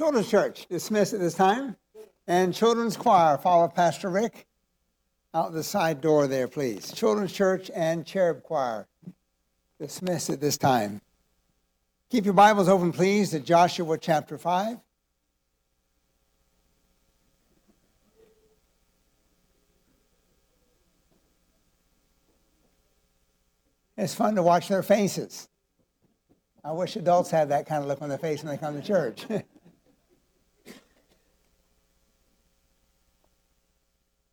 Children's Church dismissed at this time. And Children's Choir, follow Pastor Rick out the side door there, please. Children's Church and Cherub Choir dismissed at this time. Keep your Bibles open, please, to Joshua chapter 5. It's fun to watch their faces. I wish adults had that kind of look on their face when they come to church.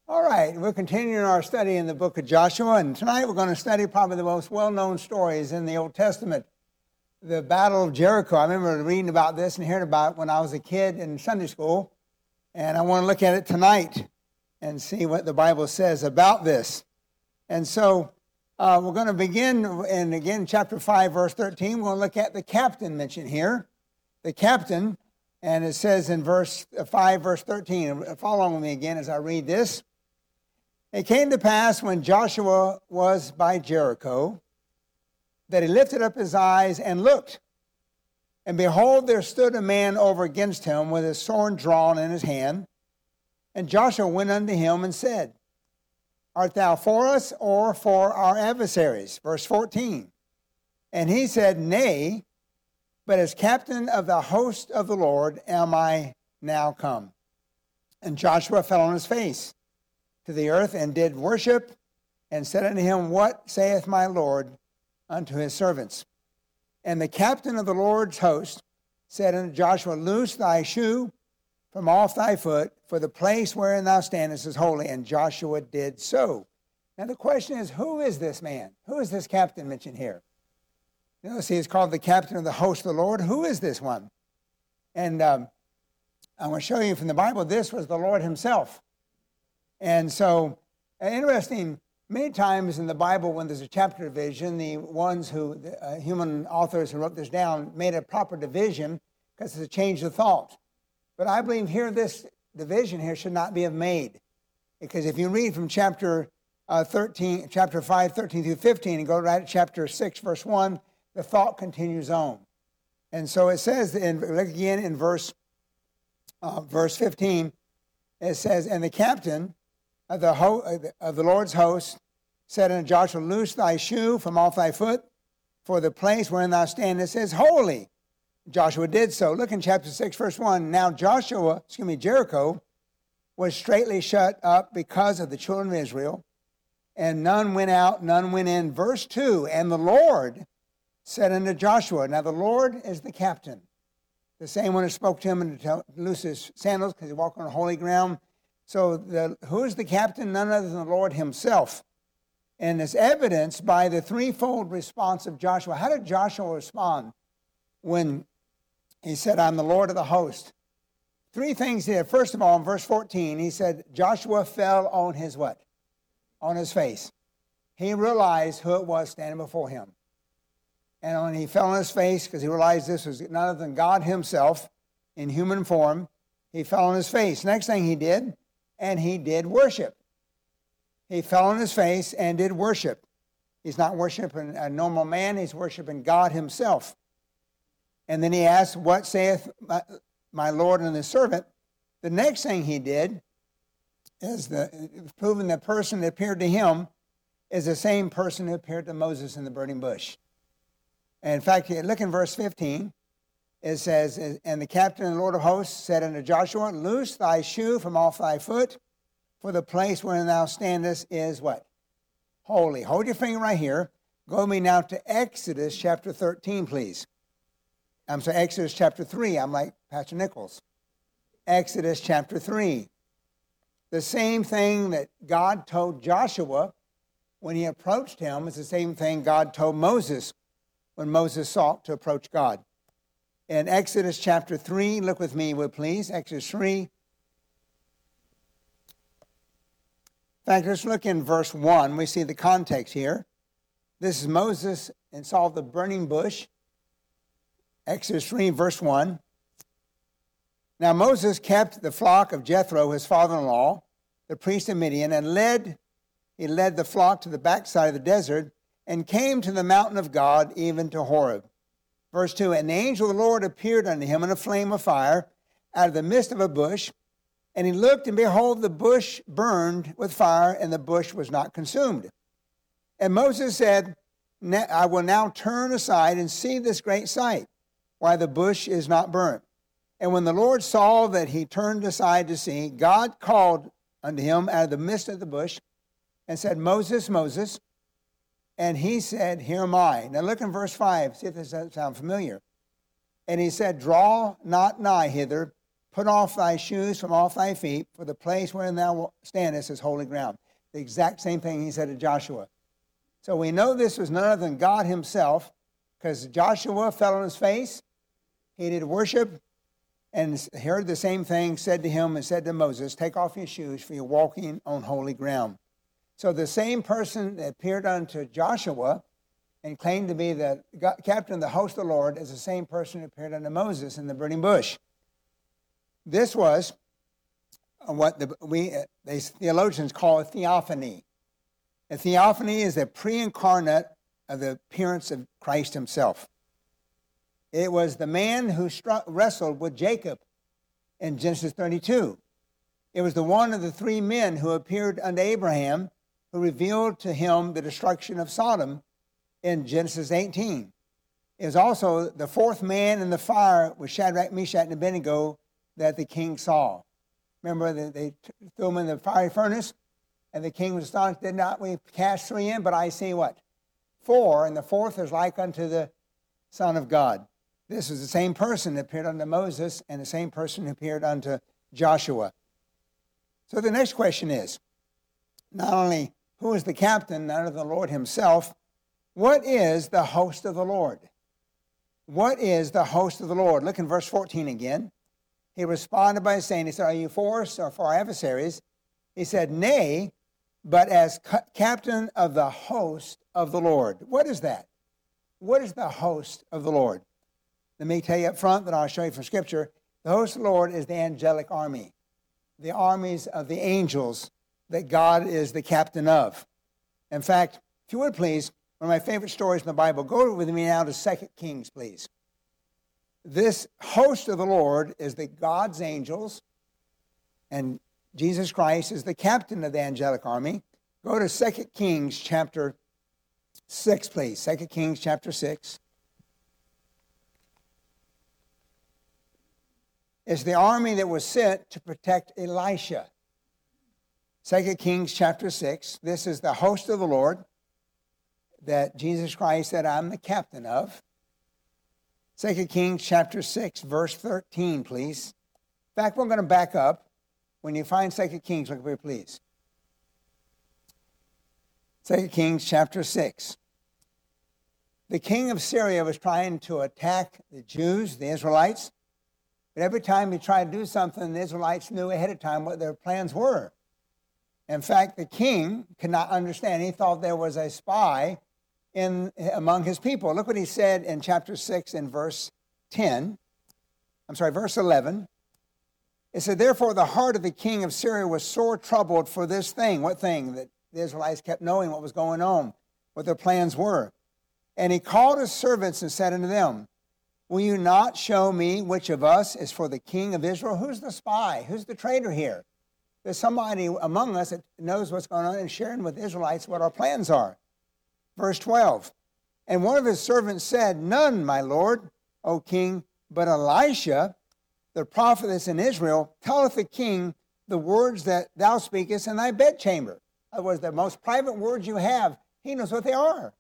All right, we're continuing our study in the book of Joshua, and tonight we're going to study probably the most well known stories in the Old Testament the Battle of Jericho. I remember reading about this and hearing about it when I was a kid in Sunday school, and I want to look at it tonight and see what the Bible says about this. And so uh, we're going to begin, and again, chapter 5, verse 13, we're going to look at the captain mentioned here. The captain, and it says in verse 5, verse 13, follow with me again as I read this. It came to pass when Joshua was by Jericho that he lifted up his eyes and looked. And behold, there stood a man over against him with his sword drawn in his hand. And Joshua went unto him and said, Art thou for us or for our adversaries? Verse 14. And he said, Nay, but as captain of the host of the Lord am I now come. And Joshua fell on his face to the earth and did worship and said unto him, What saith my Lord unto his servants? And the captain of the Lord's host said unto Joshua, Loose thy shoe from off thy foot, for the place wherein thou standest is holy. And Joshua did so. Now the question is, who is this man? Who is this captain mentioned here? You see, he's called the captain of the host of the Lord. Who is this one? And um, I want to show you from the Bible, this was the Lord himself. And so, uh, interesting, many times in the Bible, when there's a chapter division, the ones who, the, uh, human authors who wrote this down, made a proper division because it's a change of thought. But I believe here, this division here should not be made. Because if you read from chapter uh, 13, chapter 5, 13 through 15, and go right to chapter 6, verse 1, the thought continues on. And so it says, in, look again in verse, uh, verse 15, it says, And the captain of the, ho- of the Lord's host said unto Joshua, Loose thy shoe from off thy foot, for the place wherein thou standest is holy. Joshua did so. Look in chapter 6, verse 1. Now Joshua, excuse me, Jericho, was straightly shut up because of the children of Israel, and none went out, none went in. Verse 2 And the Lord said unto Joshua, Now the Lord is the captain, the same one who spoke to him and to loose his sandals because he walked on holy ground. So, the, who is the captain? None other than the Lord Himself. And it's evidenced by the threefold response of Joshua. How did Joshua respond when he said, I'm the Lord of the host? Three things here. First of all, in verse 14, he said, Joshua fell on his what? On his face. He realized who it was standing before him. And when he fell on his face, because he realized this was none other than God Himself in human form, he fell on his face. Next thing he did, and he did worship. He fell on his face and did worship. He's not worshiping a normal man, he's worshiping God himself. And then he asked, What saith my, my Lord and his servant? The next thing he did is the, proving the person that appeared to him is the same person who appeared to Moses in the burning bush. And in fact, look in verse 15 it says, And the captain and the Lord of hosts said unto Joshua, Loose thy shoe from off thy foot, for the place wherein thou standest is what? Holy. Hold your finger right here. Go me now to Exodus chapter 13, please. I'm sorry, Exodus chapter 3. I'm like Pastor Nichols. Exodus chapter 3. The same thing that God told Joshua when he approached him is the same thing God told Moses when Moses sought to approach God in Exodus chapter 3. Look with me, would please. Exodus 3. In fact, let's look in verse 1. We see the context here. This is Moses and saw the burning bush. Exodus 3, verse 1. Now Moses kept the flock of Jethro, his father in law, the priest of Midian, and led he led the flock to the backside of the desert and came to the mountain of God, even to Horeb. Verse 2 And the angel of the Lord appeared unto him in a flame of fire out of the midst of a bush. And he looked, and behold, the bush burned with fire, and the bush was not consumed. And Moses said, I will now turn aside and see this great sight, why the bush is not burnt. And when the Lord saw that he turned aside to see, God called unto him out of the midst of the bush and said, Moses, Moses. And he said, Here am I. Now look in verse 5, see if this doesn't sound familiar. And he said, Draw not nigh hither, put off thy shoes from off thy feet, for the place wherein thou standest is holy ground. The exact same thing he said to Joshua. So we know this was none other than God himself, because Joshua fell on his face. He did worship and heard the same thing said to him and said to Moses, Take off your shoes, for you're walking on holy ground. So the same person that appeared unto Joshua and claimed to be the captain of the host of the Lord is the same person who appeared unto Moses in the burning bush. This was uh, what the, we, uh, they, theologians call a theophany. A theophany is a pre incarnate of the appearance of Christ himself. It was the man who struck, wrestled with Jacob in Genesis 32. It was the one of the three men who appeared unto Abraham who revealed to him the destruction of Sodom in Genesis 18. It was also the fourth man in the fire with Shadrach, Meshach, and Abednego that the king saw. Remember, they threw him in the fiery furnace, and the king was astonished. Did not we cast three in? But I see what? Four, and the fourth is like unto the Son of God. This is the same person that appeared unto Moses and the same person who appeared unto Joshua. So the next question is not only who is the captain, none of the Lord himself, what is the host of the Lord? What is the host of the Lord? Look in verse 14 again. He responded by saying, He said, Are you for us or for our adversaries? He said, Nay, but as captain of the host of the Lord. What is that? What is the host of the Lord? Let me tell you up front, but I'll show you from Scripture. The host of the Lord is the angelic army, the armies of the angels that God is the captain of. In fact, if you would please, one of my favorite stories in the Bible, go with me now to 2 Kings, please. This host of the Lord is the God's angels, and Jesus Christ is the captain of the angelic army. Go to 2 Kings chapter 6, please. 2 Kings chapter 6. is the army that was sent to protect Elisha. 2 Kings chapter 6. This is the host of the Lord that Jesus Christ said, I'm the captain of. 2 Kings chapter 6, verse 13, please. In fact, we're going to back up. When you find 2 Kings, look here, please. 2 Kings chapter 6. The king of Syria was trying to attack the Jews, the Israelites. But every time he tried to do something, the Israelites knew ahead of time what their plans were. In fact, the king could not understand. He thought there was a spy in, among his people. Look what he said in chapter 6 in verse 10. I'm sorry, verse 11. It said, Therefore, the heart of the king of Syria was sore troubled for this thing. What thing? That the Israelites kept knowing what was going on, what their plans were. And he called his servants and said unto them, Will you not show me which of us is for the king of Israel? Who's the spy? Who's the traitor here? There's somebody among us that knows what's going on and sharing with Israelites what our plans are. Verse 12. And one of his servants said, None, my lord, O king, but Elisha, the prophet that's in Israel, telleth the king the words that thou speakest in thy bedchamber. In other words, the most private words you have, he knows what they are.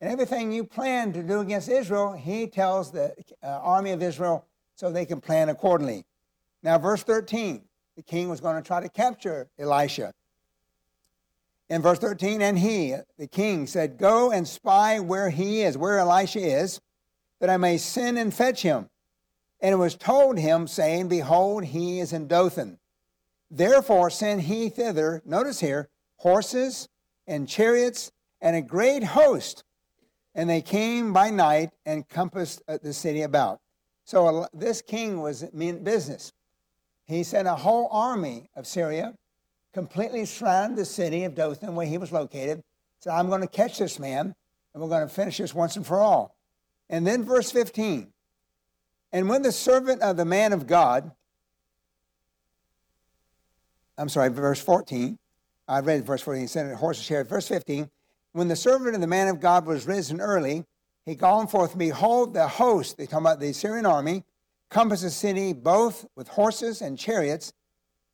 And everything you plan to do against Israel, he tells the uh, army of Israel so they can plan accordingly. Now, verse 13, the king was going to try to capture Elisha. In verse 13, and he, the king, said, Go and spy where he is, where Elisha is, that I may send and fetch him. And it was told him, saying, Behold, he is in Dothan. Therefore send he thither, notice here, horses and chariots and a great host and they came by night and compassed uh, the city about. So this king was mean business. He sent a whole army of Syria, completely surrounded the city of Dothan where he was located. Said, I'm going to catch this man, and we're going to finish this once and for all. And then verse 15. And when the servant of the man of God I'm sorry, verse 14. I read verse 14, he said, horses chariot. Verse 15, when the servant of the man of God was risen early, he gone forth, behold, the host, they talk about the Syrian army, compassed the city both with horses and chariots.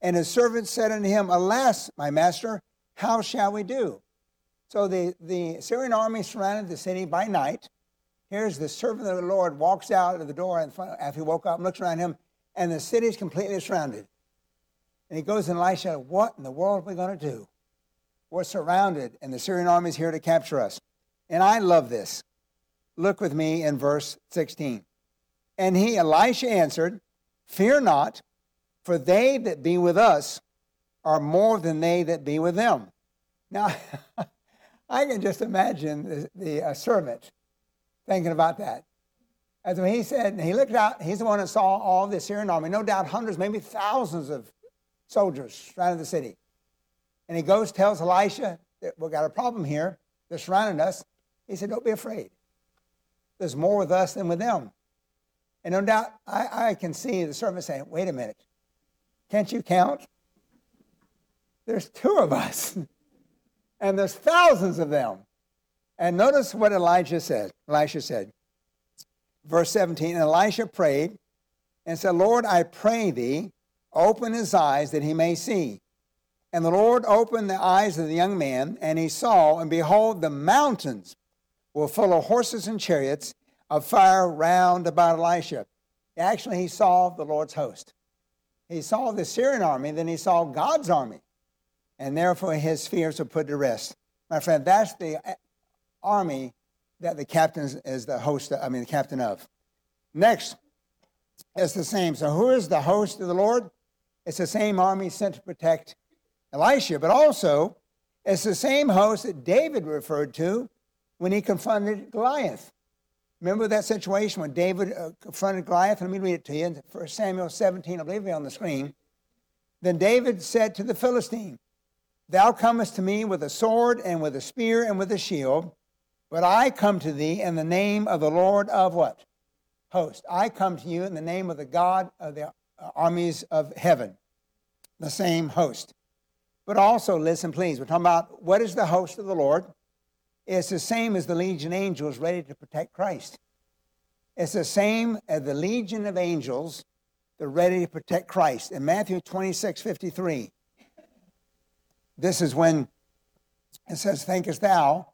And his servant said unto him, Alas, my master, how shall we do? So the, the Syrian army surrounded the city by night. Here's the servant of the Lord walks out of the door and after he woke up and looks around him, and the city is completely surrounded. And he goes to Elisha, What in the world are we going to do? We're surrounded, and the Syrian army is here to capture us. And I love this. Look with me in verse 16. And he, Elisha, answered, Fear not, for they that be with us are more than they that be with them. Now, I can just imagine the, the uh, servant thinking about that. As when he said, he looked out, he's the one that saw all the Syrian army, no doubt hundreds, maybe thousands of soldiers surrounding the city. And he goes, tells Elisha, that we've got a problem here. They're surrounding us. He said, Don't be afraid. There's more with us than with them. And no doubt, I, I can see the servant saying, Wait a minute. Can't you count? There's two of us, and there's thousands of them. And notice what Elijah said. Elisha said, verse 17, and Elisha prayed and said, Lord, I pray thee, open his eyes that he may see. And the Lord opened the eyes of the young man, and he saw, and behold, the mountains were full of horses and chariots of fire round about Elisha. Actually, he saw the Lord's host. He saw the Syrian army, then he saw God's army. And therefore, his fears were put to rest. My friend, that's the army that the captain is the host, I mean, the captain of. Next, it's the same. So, who is the host of the Lord? It's the same army sent to protect Elisha, but also it's the same host that David referred to when he confronted Goliath. Remember that situation when David uh, confronted Goliath? Let me read it to you in 1 Samuel 17, I believe it's on the screen. Then David said to the Philistine, Thou comest to me with a sword and with a spear and with a shield, but I come to thee in the name of the Lord of what? Host. I come to you in the name of the God of the armies of heaven, the same host. But also, listen, please, we're talking about what is the host of the Lord? It's the same as the legion angels ready to protect Christ. It's the same as the legion of angels that are ready to protect Christ. In Matthew 26 53, this is when it says, Thinkest thou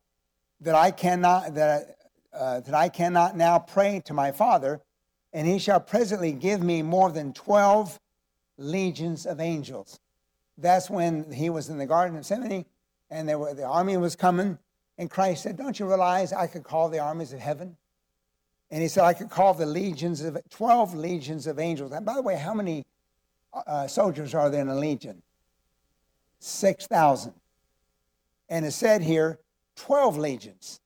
that I cannot that, uh, that I cannot now pray to my Father, and he shall presently give me more than twelve legions of angels that's when he was in the Garden of Gethsemane and were, the army was coming. And Christ said, Don't you realize I could call the armies of heaven? And he said, I could call the legions of 12 legions of angels. And by the way, how many uh, soldiers are there in a legion? 6,000. And it said here, 12 legions.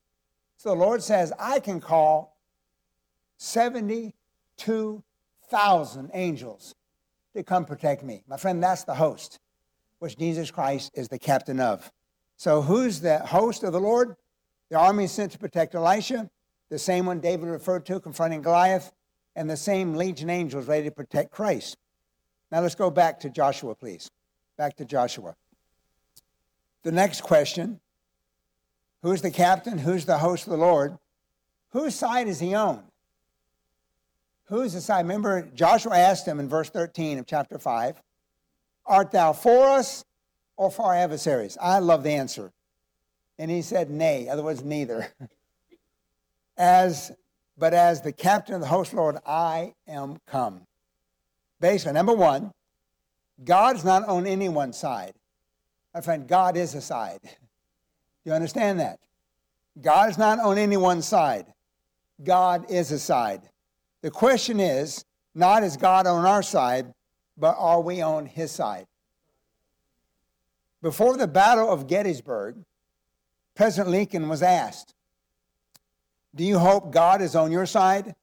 So the Lord says, I can call 72,000 angels to come protect me. My friend, that's the host which Jesus Christ is the captain of. So, who's the host of the Lord? The army sent to protect Elisha, the same one David referred to confronting Goliath, and the same legion angels ready to protect Christ. Now, let's go back to Joshua, please. Back to Joshua. The next question Who's the captain? Who's the host of the Lord? Whose side is he on? Who's the side? Remember, Joshua asked him in verse 13 of chapter 5 Art thou for us or for our adversaries? I love the answer. And he said, Nay, other words, neither. As but as the captain of the host, Lord, I am come. Basically, number one, God's not on anyone's side. My friend, God is a side. You understand that? God is not on anyone's side. God is a side. The question is not is God on our side, but are we on his side? Before the Battle of Gettysburg, President Lincoln was asked, Do you hope God is on your side?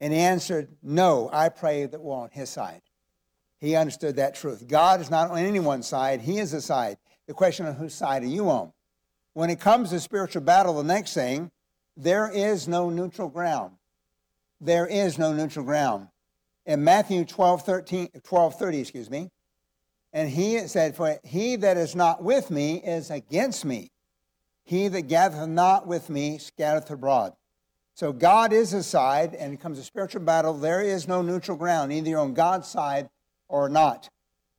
And he answered, No, I pray that we're on his side. He understood that truth. God is not on anyone's side, he is the side. The question of whose side are you on? When it comes to spiritual battle, the next thing, there is no neutral ground. There is no neutral ground in Matthew 12, 13, 12 30, excuse me, And he said, For he that is not with me is against me. He that gathereth not with me scattereth abroad. So God is a side, and it comes a spiritual battle. There is no neutral ground. Either on God's side or not.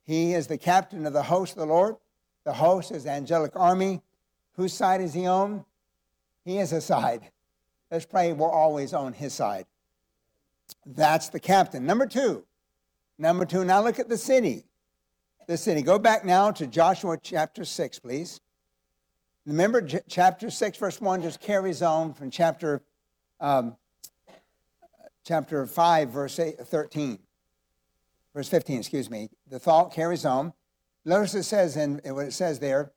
He is the captain of the host of the Lord. The host is the angelic army. Whose side is he on? He is a side. Let's pray we're always on his side. That's the captain. Number two. Number two, now look at the city. The city. Go back now to Joshua chapter 6, please. Remember, J- chapter 6, verse 1 just carries on from chapter, um, chapter 5, verse 8, 13. Verse 15, excuse me. The thought carries on. Notice it says, in what it says there,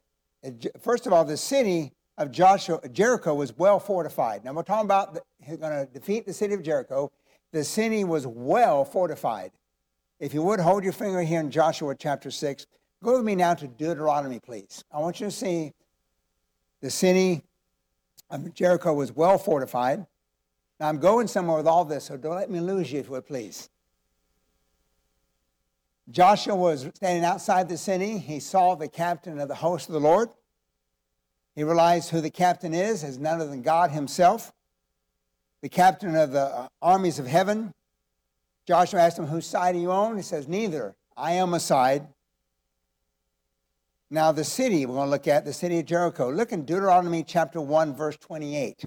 first of all, the city of Joshua, Jericho was well fortified. Now we're talking about the, he's going to defeat the city of Jericho. The city was well fortified. If you would hold your finger here in Joshua chapter 6, go with me now to Deuteronomy, please. I want you to see the city of Jericho was well fortified. Now I'm going somewhere with all this, so don't let me lose you, if you would please. Joshua was standing outside the city. He saw the captain of the host of the Lord. He realized who the captain is as none other than God himself, the captain of the uh, armies of heaven. Joshua asked him, Whose side are you on? He says, Neither. I am a side. Now, the city, we're going to look at the city of Jericho. Look in Deuteronomy chapter 1, verse 28.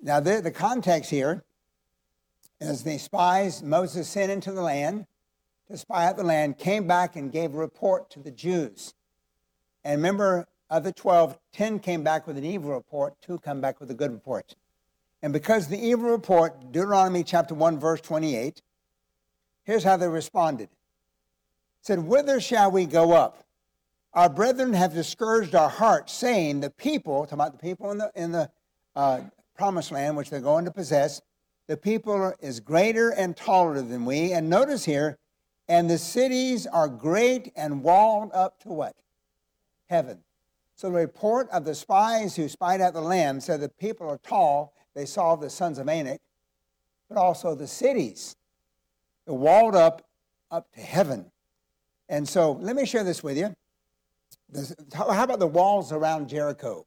Now, the, the context here is the spies, Moses sent into the land to spy out the land, came back and gave a report to the Jews. And remember, of the 12, 10 came back with an evil report, two come back with a good report. And because the evil report, Deuteronomy chapter 1, verse 28, here's how they responded. It said, Whither shall we go up? Our brethren have discouraged our hearts, saying, The people, talking about the people in the, in the uh, promised land, which they're going to possess, the people is greater and taller than we. And notice here, and the cities are great and walled up to what? Heaven. So the report of the spies who spied out the land said the people are tall. They saw the sons of Anak, but also the cities. They're walled up up to heaven. And so let me share this with you. This, how about the walls around Jericho?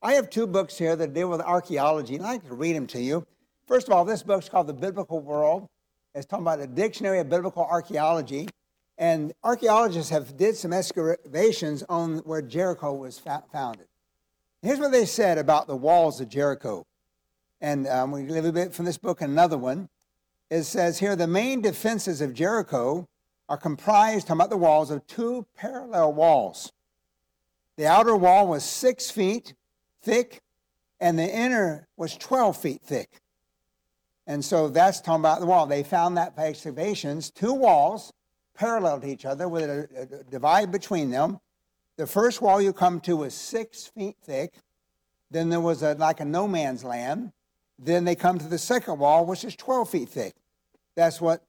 I have two books here that deal with archaeology, and I'd like to read them to you. First of all, this book's called The Biblical World. It's talking about a dictionary of biblical archaeology. And archaeologists have did some excavations on where Jericho was founded. Here's what they said about the walls of Jericho. And um, we live a bit from this book, another one. It says here the main defenses of Jericho are comprised, about the walls, of two parallel walls. The outer wall was six feet thick, and the inner was 12 feet thick. And so that's talking about the wall. They found that by excavations, two walls parallel to each other with a, a divide between them. The first wall you come to was six feet thick. Then there was a, like a no man's land. Then they come to the second wall, which is 12 feet thick. That's what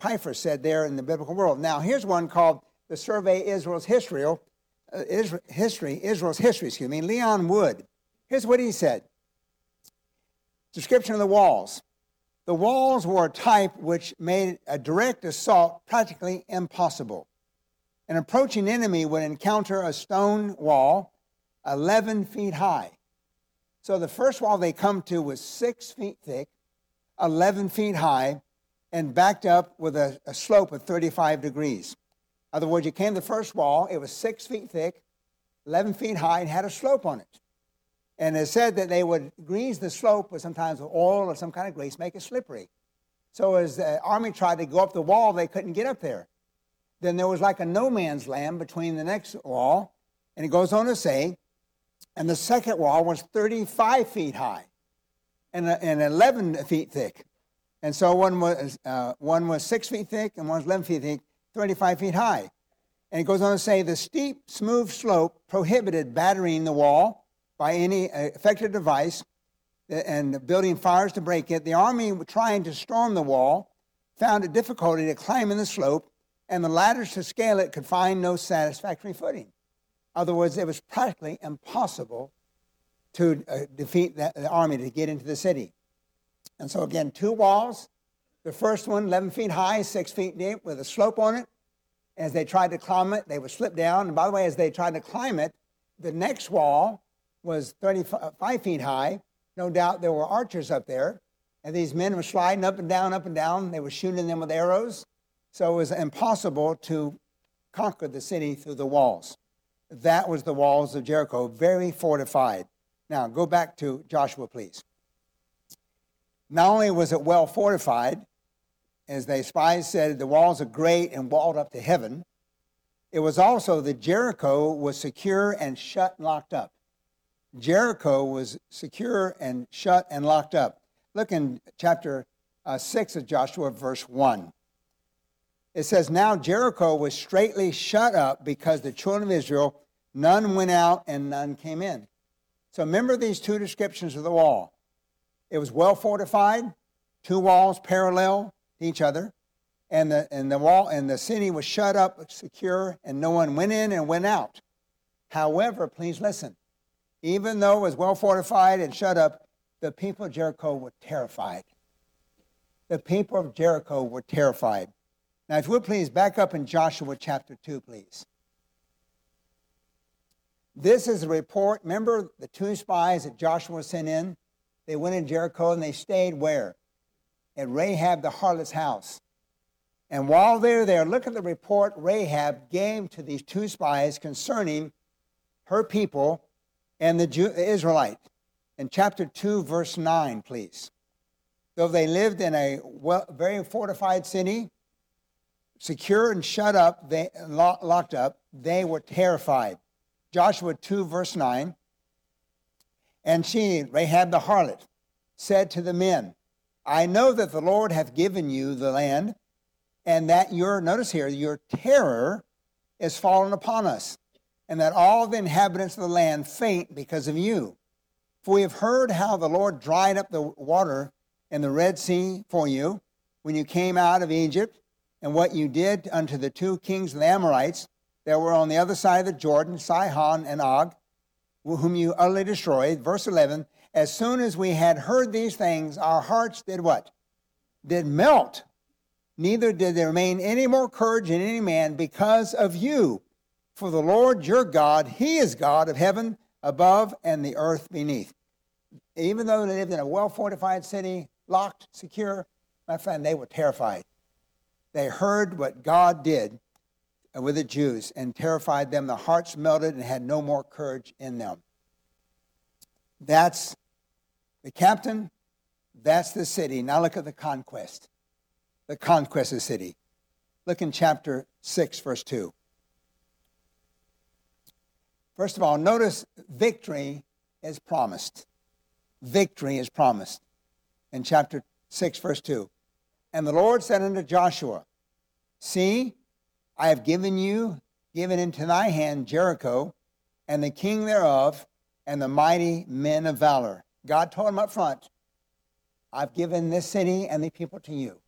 Pfeiffer said there in the biblical world. Now, here's one called the Survey Israel's History, uh, Israel, history Israel's History, excuse me, Leon Wood. Here's what he said. Description of the walls. The walls were a type which made a direct assault practically impossible. An approaching enemy would encounter a stone wall 11 feet high. So the first wall they come to was six feet thick, 11 feet high, and backed up with a, a slope of 35 degrees. In other words, you came to the first wall, it was six feet thick, 11 feet high, and had a slope on it. And it said that they would grease the slope with sometimes with oil or some kind of grease, make it slippery. So as the army tried to go up the wall, they couldn't get up there. Then there was like a no man's land between the next wall. And it goes on to say, and the second wall was 35 feet high and, and 11 feet thick. And so one was, uh, one was six feet thick and one was 11 feet thick, 35 feet high. And it goes on to say the steep, smooth slope prohibited battering the wall by any uh, effective device and building fires to break it. The army, trying to storm the wall, found it difficulty to climb in the slope, and the ladders to scale it could find no satisfactory footing. Other words, it was practically impossible to uh, defeat the, the army to get into the city. And so, again, two walls. The first one, 11 feet high, 6 feet deep, with a slope on it. As they tried to climb it, they would slip down. And by the way, as they tried to climb it, the next wall was 35 feet high. No doubt there were archers up there. And these men were sliding up and down, up and down. They were shooting them with arrows. So it was impossible to conquer the city through the walls. That was the walls of Jericho, very fortified. Now, go back to Joshua, please. Not only was it well fortified, as the spies said, the walls are great and walled up to heaven, it was also that Jericho was secure and shut and locked up. Jericho was secure and shut and locked up. Look in chapter uh, 6 of Joshua, verse 1. It says, Now Jericho was straightly shut up because the children of Israel, none went out and none came in. So remember these two descriptions of the wall. It was well fortified, two walls parallel to each other, and the, and the wall and the city was shut up, secure, and no one went in and went out. However, please listen. Even though it was well fortified and shut up, the people of Jericho were terrified. The people of Jericho were terrified. Now, if would please back up in Joshua chapter 2, please. This is a report. Remember the two spies that Joshua sent in? They went in Jericho and they stayed where? At Rahab the harlot's house. And while they're there, look at the report Rahab gave to these two spies concerning her people and the Jew, Israelite. In chapter 2, verse 9, please. Though they lived in a well, very fortified city, secure and shut up, they, locked up, they were terrified. Joshua 2, verse 9. And she, Rahab the harlot, said to the men, I know that the Lord hath given you the land, and that your, notice here, your terror is fallen upon us, and that all the inhabitants of the land faint because of you. For we have heard how the Lord dried up the water in the Red Sea for you when you came out of Egypt, and what you did unto the two kings of the Amorites that were on the other side of the Jordan, Sihon and Og, whom you utterly destroyed. Verse 11 As soon as we had heard these things, our hearts did what? Did melt. Neither did there remain any more courage in any man because of you. For the Lord your God, He is God of heaven above and the earth beneath. Even though they lived in a well fortified city, locked, secure, my friend, they were terrified. They heard what God did with the Jews and terrified them. The hearts melted and had no more courage in them. That's the captain, that's the city. Now look at the conquest. The conquest of the city. Look in chapter 6, verse 2. First of all, notice victory is promised. Victory is promised in chapter 6, verse 2. And the Lord said unto Joshua, See, I have given you, given into thy hand Jericho, and the king thereof, and the mighty men of valor. God told him up front, I've given this city and the people to you.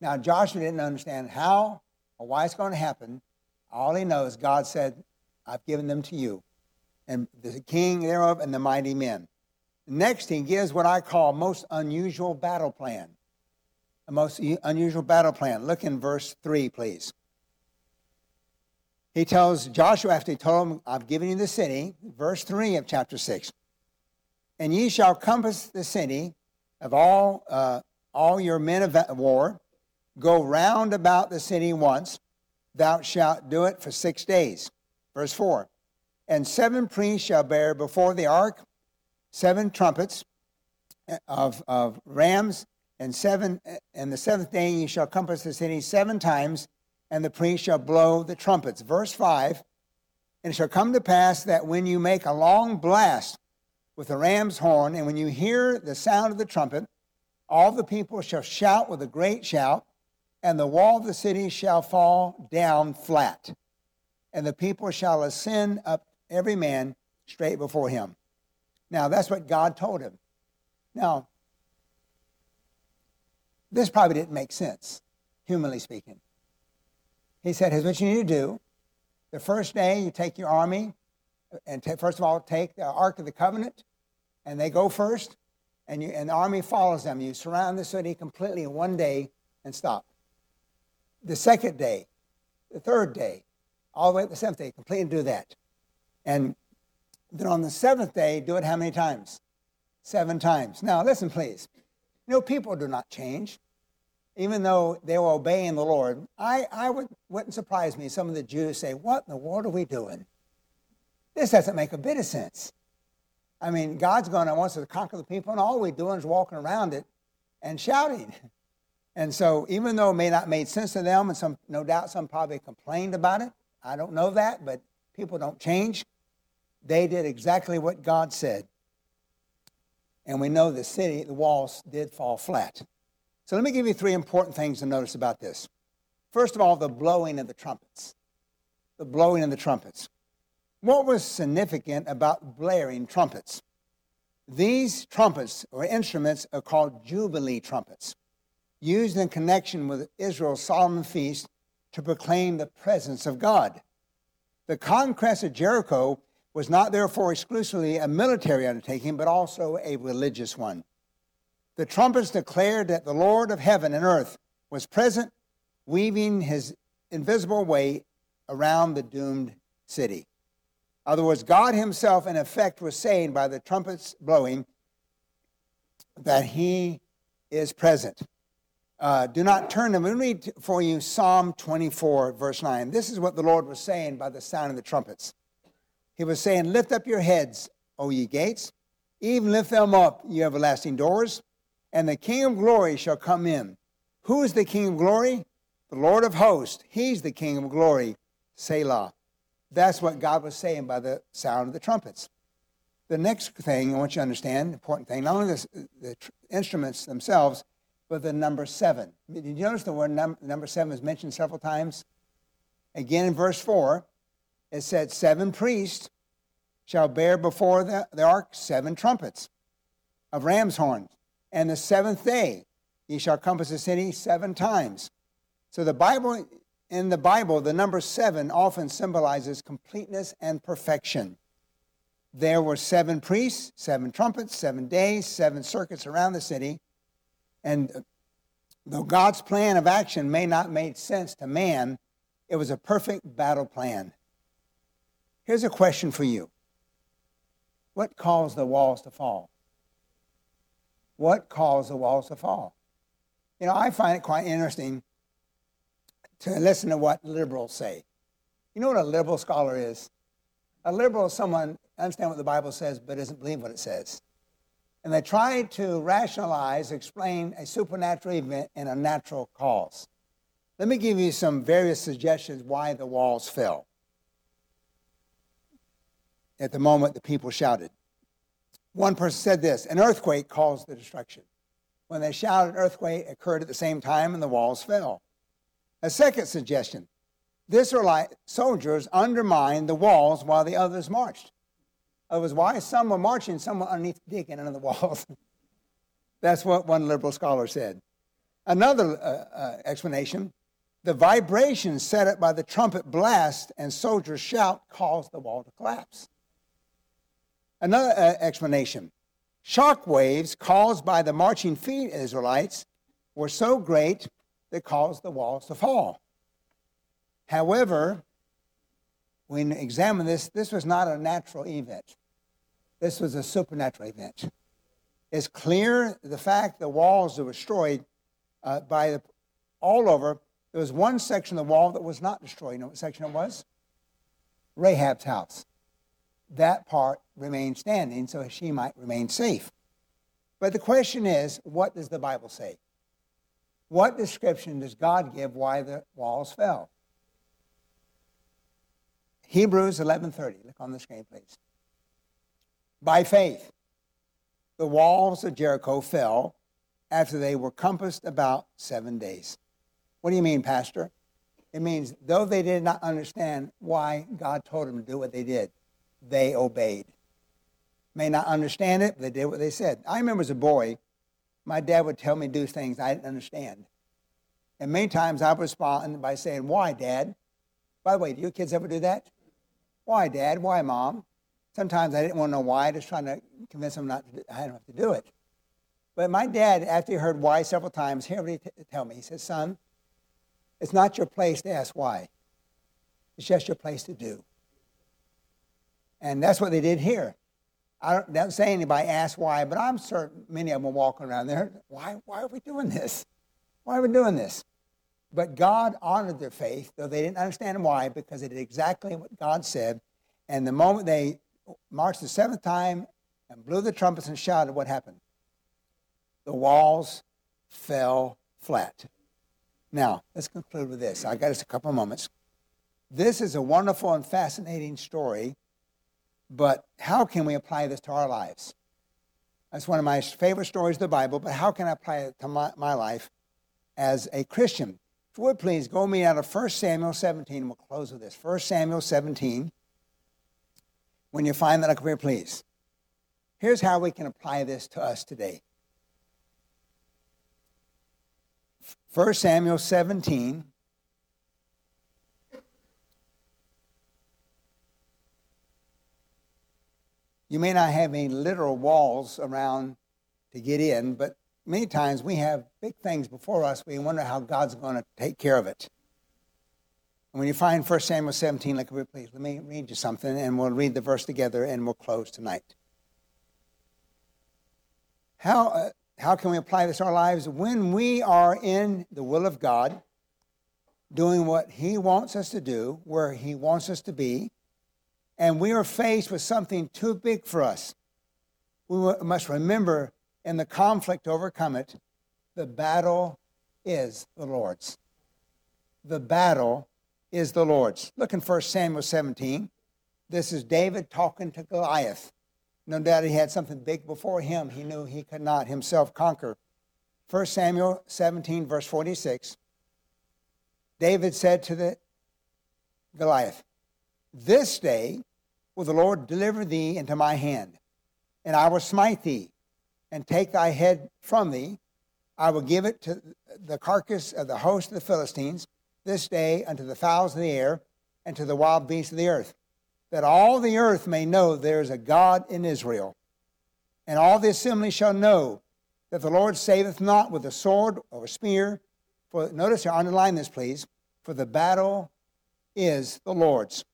Now, Joshua didn't understand how or why it's going to happen. All he knows, God said, I've given them to you, and the king thereof, and the mighty men. Next, he gives what I call most unusual battle plan. A most unusual battle plan. Look in verse 3, please he tells Joshua after he told him, I've given you the city, verse 3 of chapter 6. And ye shall compass the city of all, uh, all your men of war, go round about the city once, thou shalt do it for six days. Verse 4. And seven priests shall bear before the ark seven trumpets of, of rams, and seven and the seventh day ye shall compass the city seven times, and the priest shall blow the trumpets. Verse 5 And it shall come to pass that when you make a long blast with the ram's horn, and when you hear the sound of the trumpet, all the people shall shout with a great shout, and the wall of the city shall fall down flat, and the people shall ascend up every man straight before him. Now, that's what God told him. Now, this probably didn't make sense, humanly speaking. He said, here's what you need to do. The first day, you take your army, and t- first of all, take the Ark of the Covenant, and they go first, and, you, and the army follows them. You surround the city completely in one day and stop. The second day, the third day, all the way to the seventh day, completely do that. And then on the seventh day, do it how many times? Seven times. Now, listen, please. You know, people do not change, even though they were obeying the Lord. I, I would, wouldn't surprise me. Some of the Jews say, What in the world are we doing? This doesn't make a bit of sense. I mean, God's going to want us to conquer the people, and all we're doing is walking around it and shouting. And so, even though it may not make sense to them, and some, no doubt, some probably complained about it. I don't know that, but people don't change. They did exactly what God said. And we know the city, the walls did fall flat. So let me give you three important things to notice about this. First of all, the blowing of the trumpets. The blowing of the trumpets. What was significant about blaring trumpets? These trumpets or instruments are called Jubilee trumpets, used in connection with Israel's solemn feast to proclaim the presence of God. The conquest of Jericho was not therefore exclusively a military undertaking, but also a religious one. The trumpets declared that the Lord of heaven and earth was present, weaving his invisible way around the doomed city. In other words, God himself, in effect, was saying by the trumpets blowing that he is present. Uh, do not turn them. Let me read for you Psalm 24, verse 9. This is what the Lord was saying by the sound of the trumpets. He was saying, Lift up your heads, O ye gates, even lift them up, ye everlasting doors, and the King of glory shall come in. Who is the King of glory? The Lord of hosts. He's the King of glory. Selah. That's what God was saying by the sound of the trumpets. The next thing I want you to understand, important thing, not only the, the tr- instruments themselves, but the number seven. Did you notice the word num- number seven is mentioned several times? Again in verse 4, it said, Seven priests shall bear before the, the ark seven trumpets of ram's horns. And the seventh day ye shall compass the city seven times. So the Bible, in the Bible, the number seven often symbolizes completeness and perfection. There were seven priests, seven trumpets, seven days, seven circuits around the city. And though God's plan of action may not make sense to man, it was a perfect battle plan. Here's a question for you What caused the walls to fall? What caused the walls to fall? You know, I find it quite interesting to listen to what liberals say. You know what a liberal scholar is? A liberal is someone understand what the Bible says but doesn't believe what it says. And they try to rationalize, explain a supernatural event in a natural cause. Let me give you some various suggestions why the walls fell at the moment the people shouted. One person said this an earthquake caused the destruction. When they shouted, an earthquake occurred at the same time and the walls fell. A second suggestion the Israelite soldiers undermined the walls while the others marched. It was why some were marching, some were underneath digging under the walls. That's what one liberal scholar said. Another uh, uh, explanation the vibration set up by the trumpet blast and soldiers' shout caused the wall to collapse. Another uh, explanation shock waves caused by the marching feet of Israelites were so great that caused the walls to fall. However, when we examine this, this was not a natural event. This was a supernatural event. It's clear the fact the walls were destroyed uh, by the, all over. There was one section of the wall that was not destroyed. You know what section it was? Rahab's house that part remained standing so she might remain safe. But the question is, what does the Bible say? What description does God give why the walls fell? Hebrews 11:30. Look on the screen, please. By faith, the walls of Jericho fell after they were compassed about seven days. What do you mean, Pastor? It means though they did not understand why God told them to do what they did, they obeyed. May not understand it, but they did what they said. I remember as a boy, my dad would tell me to do things I didn't understand. And many times I would respond by saying, Why, Dad? By the way, do your kids ever do that? Why, Dad? Why, Mom? Sometimes I didn't want to know why, just trying to convince them not to do, I don't have to do it. But my dad, after he heard why several times, what he t- tell me. He says, Son, it's not your place to ask why. It's just your place to do. And that's what they did here. I don't, don't say anybody asked why, but I'm certain many of them are walking around there. Why, why are we doing this? Why are we doing this? But God honored their faith, though they didn't understand why, because they did exactly what God said. And the moment they marched the seventh time and blew the trumpets and shouted, what happened? The walls fell flat. Now, let's conclude with this. I got just a couple of moments. This is a wonderful and fascinating story, but how can we apply this to our lives? That's one of my favorite stories of the Bible, but how can I apply it to my, my life as a Christian? If you would please go me out of 1 Samuel 17, and we'll close with this. 1 Samuel 17. When you find that up here, please. Here's how we can apply this to us today. 1 Samuel 17. You may not have any literal walls around to get in, but many times we have big things before us. We wonder how God's going to take care of it. And when you find 1 Samuel 17, look at please. Let me read you something, and we'll read the verse together, and we'll close tonight. How, uh, how can we apply this to our lives? When we are in the will of God, doing what He wants us to do, where He wants us to be, and we are faced with something too big for us, we must remember in the conflict to overcome it, the battle is the Lord's. The battle is the Lord's. Look in 1 Samuel 17. This is David talking to Goliath. No doubt he had something big before him. He knew he could not himself conquer. 1 Samuel 17, verse 46. David said to the Goliath, This day will the Lord deliver thee into my hand, and I will smite thee, and take thy head from thee. I will give it to the carcass of the host of the Philistines this day unto the fowls of the air and to the wild beasts of the earth, that all the earth may know there is a God in Israel. And all the assembly shall know that the Lord saveth not with a sword or a spear. For notice here, underline this, please. For the battle is the Lord's,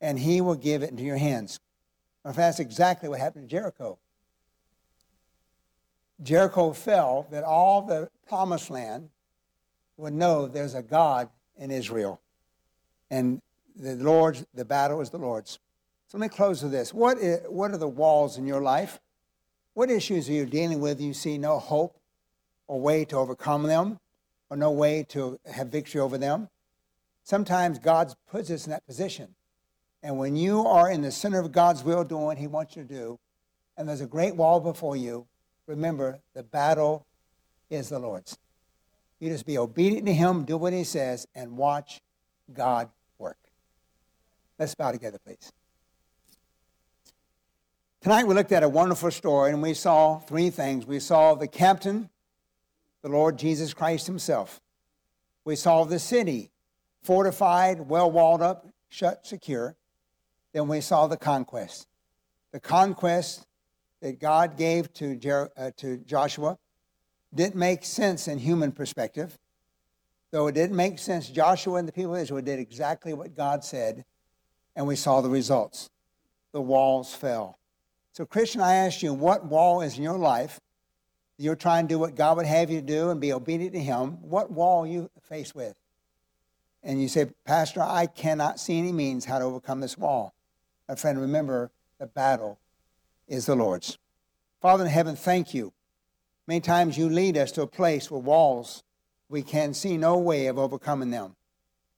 and he will give it into your hands. If that's exactly what happened to Jericho. Jericho fell that all the promised land would know there's a God in Israel. And the Lord's, the battle is the Lord's. So let me close with this. What, is, what are the walls in your life? What issues are you dealing with? You see no hope or way to overcome them or no way to have victory over them? Sometimes God puts us in that position. And when you are in the center of God's will doing what He wants you to do, and there's a great wall before you, remember the battle is the Lord's. You just be obedient to Him, do what He says, and watch God work. Let's bow together, please. Tonight we looked at a wonderful story and we saw three things. We saw the captain, the Lord Jesus Christ Himself. We saw the city, fortified, well walled up, shut, secure. Then we saw the conquest. The conquest that God gave to, Jer- uh, to Joshua didn't make sense in human perspective. Though it didn't make sense, Joshua and the people of Israel did exactly what God said, and we saw the results. The walls fell. So, Christian, I ask you, what wall is in your life? You're trying to do what God would have you do and be obedient to Him. What wall you faced with? And you say, Pastor, I cannot see any means how to overcome this wall. My friend, remember the battle is the Lord's. Father in heaven, thank you Many times you lead us to a place where walls, we can see no way of overcoming them.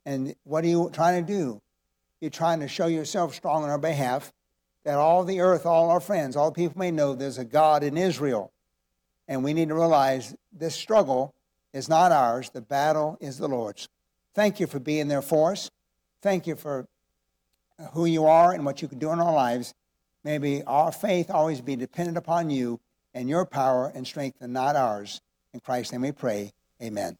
And what are you trying to do? You're trying to show yourself strong on our behalf, that all the earth, all our friends, all people may know there's a God in Israel. And we need to realize this struggle is not ours, the battle is the Lord's. Thank you for being there for us. Thank you for who you are and what you can do in our lives. Maybe our faith always be dependent upon you and your power and strength and not ours. In Christ's name we pray. Amen.